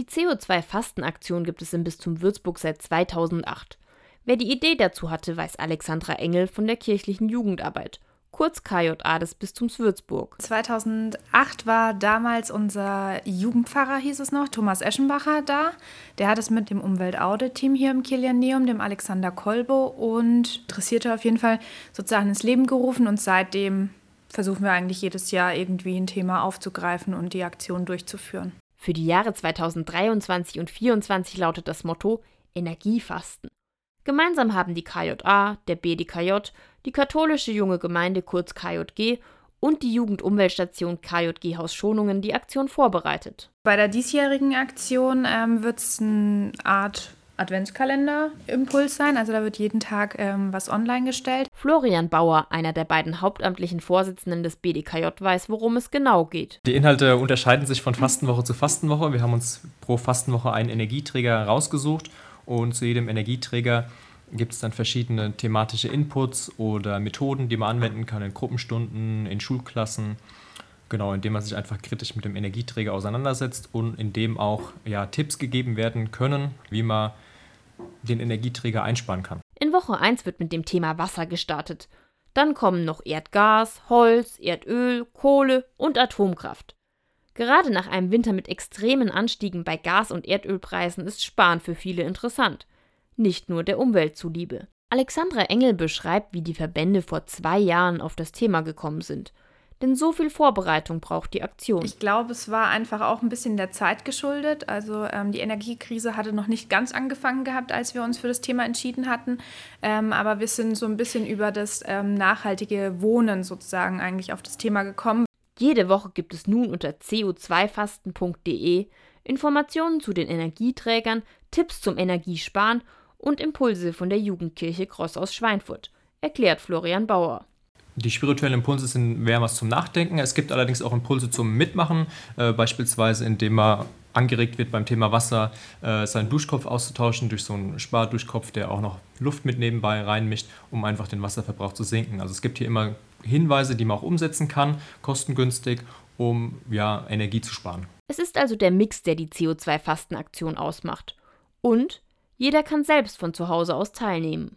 Die CO2-Fastenaktion gibt es im Bistum Würzburg seit 2008. Wer die Idee dazu hatte, weiß Alexandra Engel von der kirchlichen Jugendarbeit kurz KJA des Bistums Würzburg. 2008 war damals unser Jugendpfarrer, hieß es noch, Thomas Eschenbacher da. Der hat es mit dem Umweltaudit-Team hier im Kilianeum, dem Alexander Kolbo und interessierte auf jeden Fall sozusagen ins Leben gerufen und seitdem versuchen wir eigentlich jedes Jahr irgendwie ein Thema aufzugreifen und die Aktion durchzuführen. Für die Jahre 2023 und 2024 lautet das Motto Energiefasten. Gemeinsam haben die KJA, der BDKJ, die katholische junge Gemeinde kurz KJG und die Jugendumweltstation KJG Haus Schonungen die Aktion vorbereitet. Bei der diesjährigen Aktion ähm, wird es eine Art Adventskalender-Impuls sein. Also da wird jeden Tag ähm, was online gestellt. Florian Bauer, einer der beiden hauptamtlichen Vorsitzenden des BDKJ, weiß, worum es genau geht. Die Inhalte unterscheiden sich von Fastenwoche zu Fastenwoche. Wir haben uns pro Fastenwoche einen Energieträger rausgesucht und zu jedem Energieträger gibt es dann verschiedene thematische Inputs oder Methoden, die man anwenden kann in Gruppenstunden, in Schulklassen. Genau, indem man sich einfach kritisch mit dem Energieträger auseinandersetzt und indem auch ja, Tipps gegeben werden können, wie man den Energieträger einsparen kann. In Woche 1 wird mit dem Thema Wasser gestartet. Dann kommen noch Erdgas, Holz, Erdöl, Kohle und Atomkraft. Gerade nach einem Winter mit extremen Anstiegen bei Gas- und Erdölpreisen ist Sparen für viele interessant nicht nur der Umwelt zuliebe. Alexandra Engel beschreibt, wie die Verbände vor zwei Jahren auf das Thema gekommen sind. Denn so viel Vorbereitung braucht die Aktion. Ich glaube, es war einfach auch ein bisschen der Zeit geschuldet. Also ähm, die Energiekrise hatte noch nicht ganz angefangen gehabt, als wir uns für das Thema entschieden hatten. Ähm, aber wir sind so ein bisschen über das ähm, nachhaltige Wohnen sozusagen eigentlich auf das Thema gekommen. Jede Woche gibt es nun unter co2fasten.de Informationen zu den Energieträgern, Tipps zum Energiesparen und Impulse von der Jugendkirche Gross aus Schweinfurt, erklärt Florian Bauer. Die spirituellen Impulse sind wärmers zum Nachdenken. Es gibt allerdings auch Impulse zum Mitmachen, äh, beispielsweise indem man angeregt wird beim Thema Wasser, äh, seinen Duschkopf auszutauschen durch so einen Sparduschkopf, der auch noch Luft mit nebenbei reinmischt, um einfach den Wasserverbrauch zu senken. Also es gibt hier immer Hinweise, die man auch umsetzen kann, kostengünstig, um ja, Energie zu sparen. Es ist also der Mix, der die CO2-Fastenaktion ausmacht. Und jeder kann selbst von zu Hause aus teilnehmen.